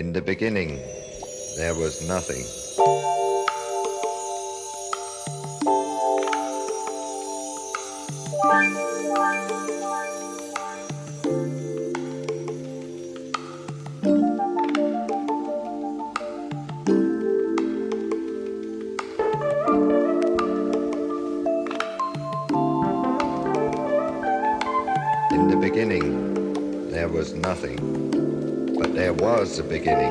In the beginning, there was nothing. In the beginning, there was nothing. But there was a beginning.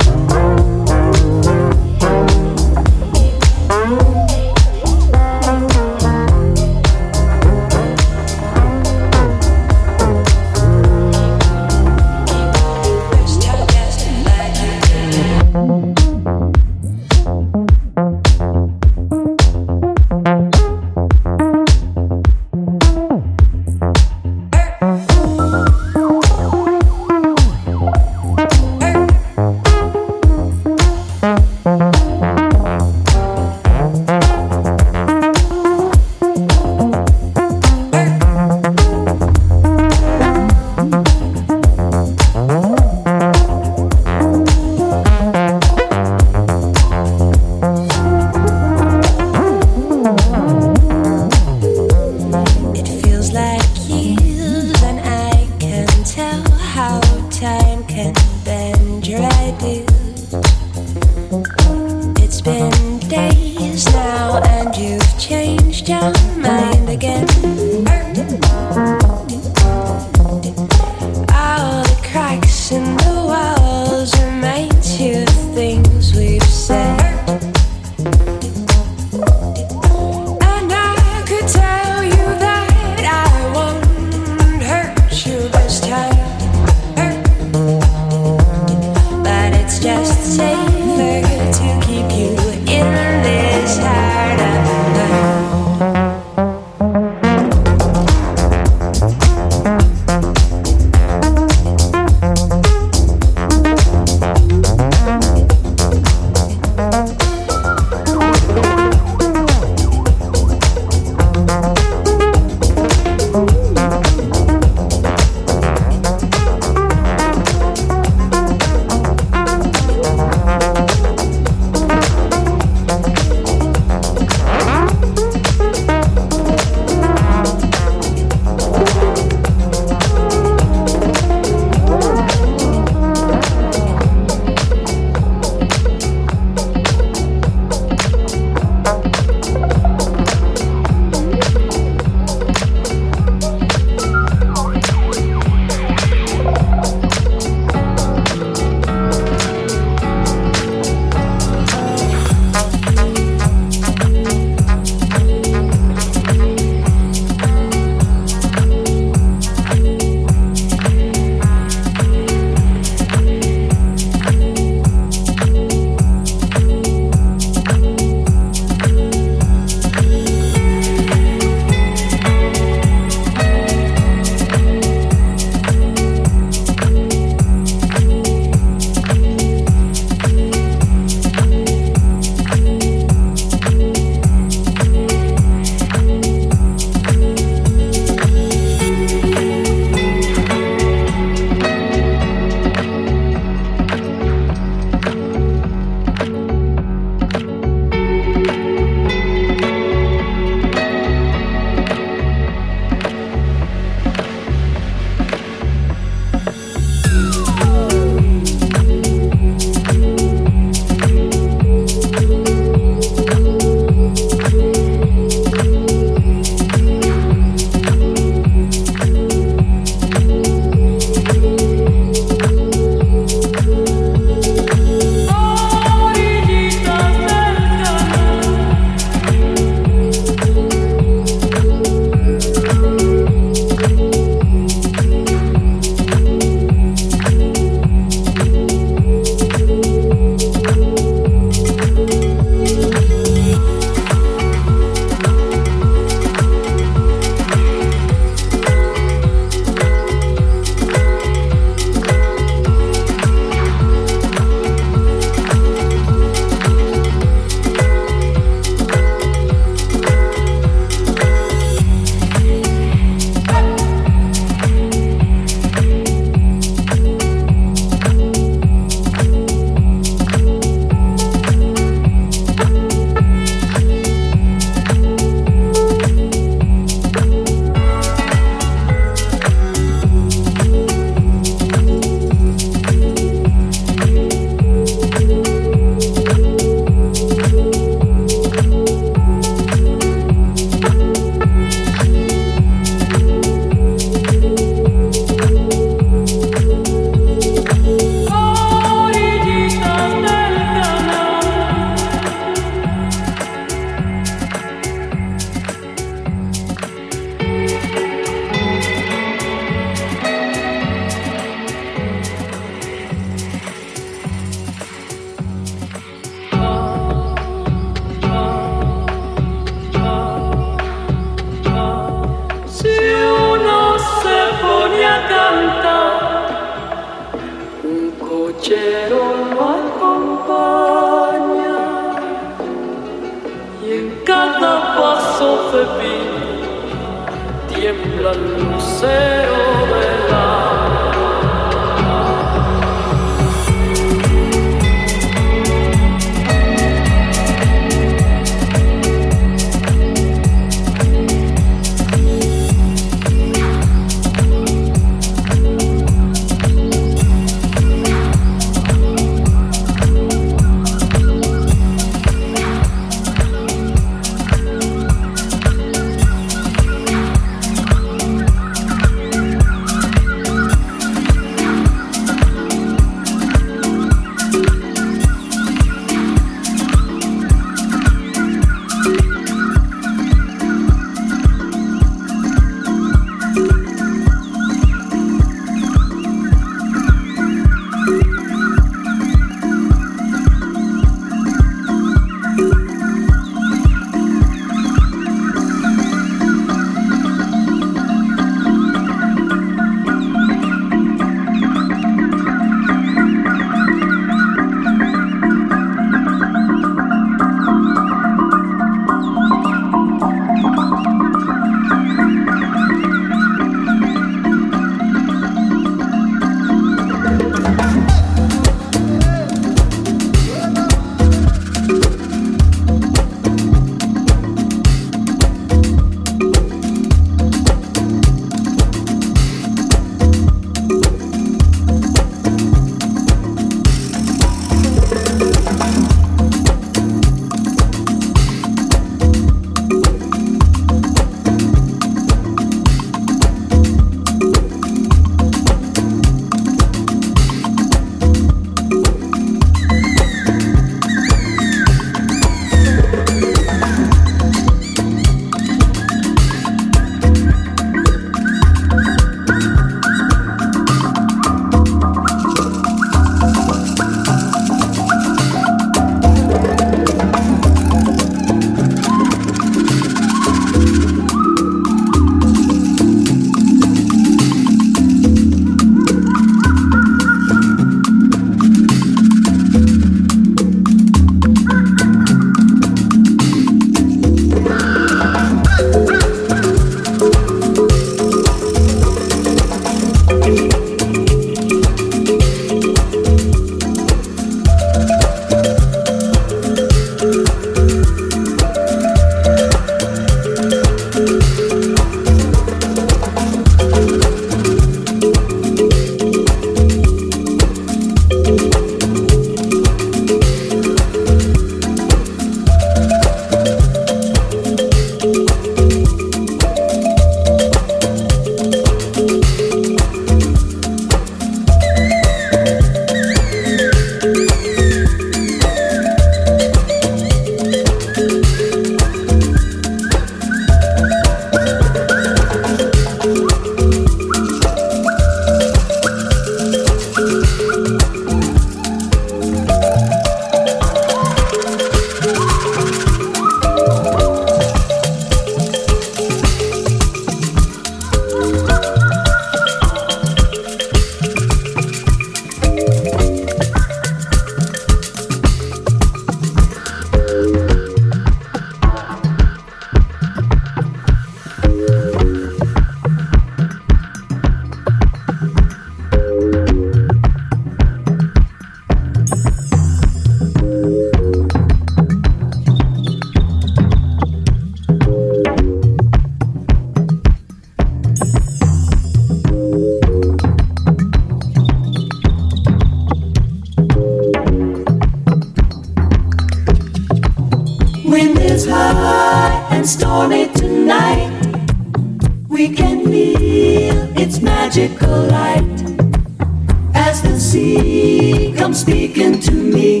eyes can see come speaking to me.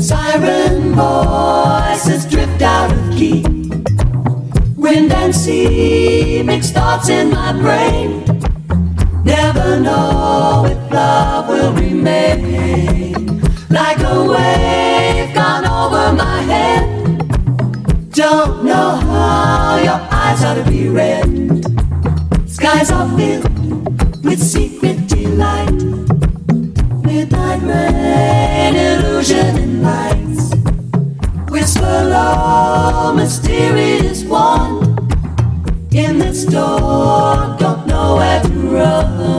Siren voices drift out of key. Wind and sea mix thoughts in my brain. Never know if love will remain. Like a wave gone over my head. Don't know how your eyes are to be read. Skies are filled light, midnight rain, illusion and lights. Whisper low, mysterious one. In the door, don't know where to run.